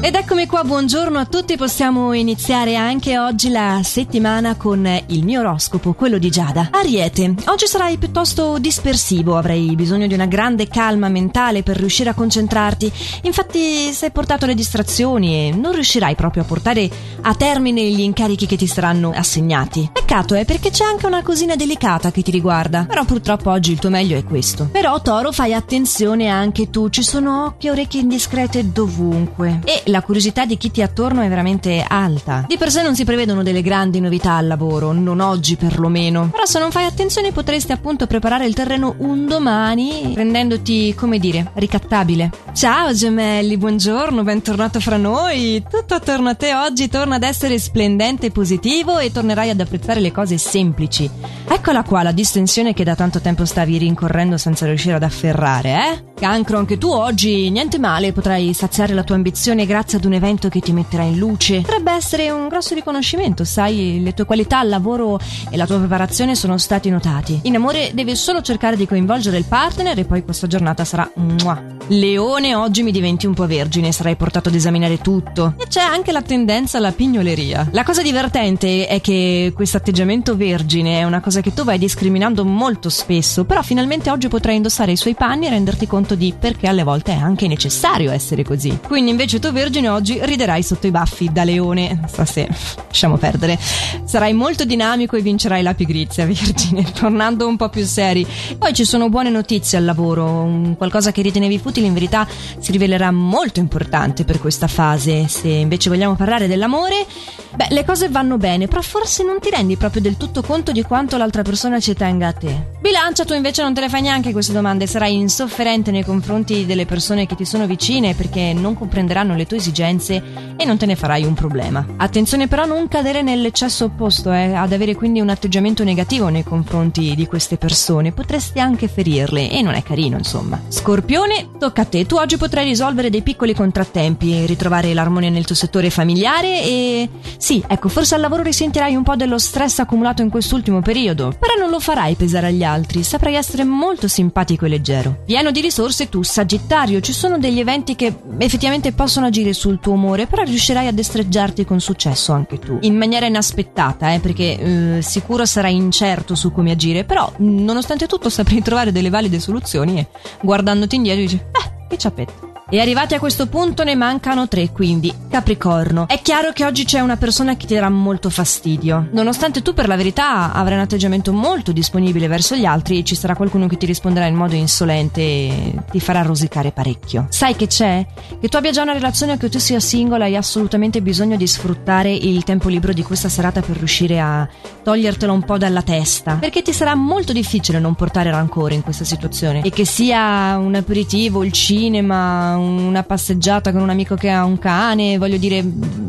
Ed eccomi qua, buongiorno a tutti, possiamo iniziare anche oggi la settimana con il mio oroscopo, quello di Giada. Ariete, oggi sarai piuttosto dispersivo, avrai bisogno di una grande calma mentale per riuscire a concentrarti, infatti sei portato alle distrazioni e non riuscirai proprio a portare a termine gli incarichi che ti saranno assegnati. Peccato è perché c'è anche una cosina delicata che ti riguarda, però purtroppo oggi il tuo meglio è questo. Però Toro fai attenzione anche tu, ci sono occhi e orecchie indiscrete dovunque. E la curiosità di chi ti è attorno è veramente alta. Di per sé non si prevedono delle grandi novità al lavoro, non oggi perlomeno. Però se non fai attenzione potresti appunto preparare il terreno un domani rendendoti, come dire, ricattabile. Ciao gemelli, buongiorno, bentornato fra noi. Tutto attorno a te oggi torna ad essere splendente e positivo e tornerai ad apprezzare le cose semplici. Eccola qua la distensione che da tanto tempo stavi rincorrendo senza riuscire ad afferrare, eh? Cancro, anche tu oggi niente male, potrai saziare la tua ambizione grazie ad un evento che ti metterà in luce. Potrebbe essere un grosso riconoscimento, sai, le tue qualità al lavoro e la tua preparazione sono stati notati. In amore devi solo cercare di coinvolgere il partner e poi questa giornata sarà mua. Leone, oggi mi diventi un po' vergine, sarai portato ad esaminare tutto. E c'è anche la tendenza alla pignoleria. La cosa divertente è che questo atteggiamento vergine è una cosa che tu vai discriminando molto spesso, però finalmente oggi potrai indossare i suoi panni e renderti conto di perché alle volte è anche necessario essere così. Quindi invece tu vergine oggi riderai sotto i baffi da leone. Sta se lasciamo perdere. Sarai molto dinamico e vincerai la pigrizia, vergine, tornando un po' più seri. Poi ci sono buone notizie al lavoro, qualcosa che ritenevi futile in verità si rivelerà molto importante per questa fase. Se invece vogliamo parlare dell'amore, beh, le cose vanno bene, però forse non ti rendi proprio del tutto conto di quanto l'altra persona ci tenga a te. Bilancia, tu invece non te le fai neanche queste domande, sarai insofferente nei confronti delle persone che ti sono vicine perché non comprenderanno le tue esigenze e non te ne farai un problema. Attenzione però a non cadere nell'eccesso opposto, eh, ad avere quindi un atteggiamento negativo nei confronti di queste persone, potresti anche ferirle e non è carino, insomma. Scorpione, tocca a te, tu oggi potrai risolvere dei piccoli contrattempi, ritrovare l'armonia nel tuo settore familiare e sì, ecco, forse al lavoro risentirai un po' dello stress accumulato in quest'ultimo periodo, però non lo farai pesare agli altri, saprai essere molto simpatico e leggero. Pieno di risorse tu, Sagittario, ci sono degli eventi che effettivamente possono agire sul tuo umore, però riuscirai a destreggiarti con successo anche tu, in maniera inaspettata, eh, perché eh, sicuro sarai incerto su come agire, però nonostante tutto saprai trovare delle valide soluzioni e guardandoti indietro dici, eh, che ciapetto. E arrivati a questo punto ne mancano tre, quindi Capricorno. È chiaro che oggi c'è una persona che ti darà molto fastidio. Nonostante tu per la verità avrai un atteggiamento molto disponibile verso gli altri, ci sarà qualcuno che ti risponderà in modo insolente e ti farà rosicare parecchio. Sai che c'è? Che tu abbia già una relazione o che tu sia singola hai assolutamente bisogno di sfruttare il tempo libero di questa serata per riuscire a togliertelo un po' dalla testa. Perché ti sarà molto difficile non portare rancore in questa situazione. E che sia un aperitivo, il cinema, una passeggiata con un amico che ha un cane, voglio dire,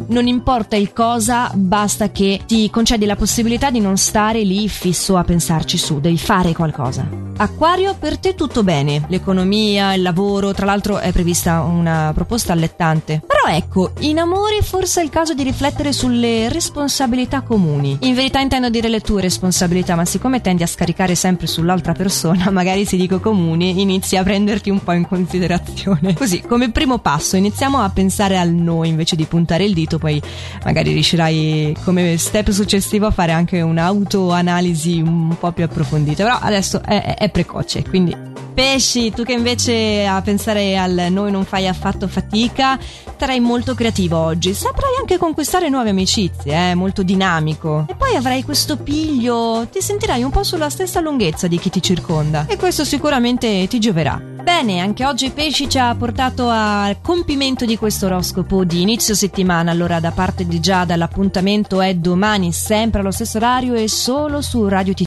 non importa il cosa, basta che ti concedi la possibilità di non stare lì fisso a pensarci su, devi fare qualcosa. Acquario, per te tutto bene, l'economia, il lavoro, tra l'altro è prevista una proposta allettante. Però ecco, in amore forse è il caso di riflettere sulle responsabilità comuni. In verità intendo dire le tue responsabilità, ma siccome tendi a scaricare sempre sull'altra persona, magari se dico comuni, inizi a prenderti un po' in considerazione. Così come primo passo iniziamo a pensare al noi invece di puntare il dito, poi magari riuscirai come step successivo a fare anche un'autoanalisi un po' più approfondita, però adesso è, è precoce, quindi pesci, tu che invece a pensare al noi non fai affatto fatica, sarai molto creativo oggi. Saprai anche conquistare nuove amicizie, eh? molto dinamico. E poi avrai questo piglio, ti sentirai un po' sulla stessa lunghezza di chi ti circonda. E questo sicuramente ti gioverà. Bene, anche oggi Pesci ci ha portato al compimento di questo oroscopo di inizio settimana. Allora, da parte di Giada, l'appuntamento è domani, sempre allo stesso orario e solo su Radio TT.